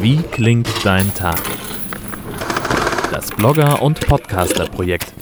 Wie klingt dein Tag? Das Blogger- und Podcaster-Projekt.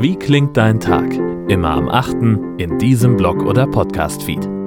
Wie klingt dein Tag? Immer am 8. in diesem Blog oder Podcast-Feed.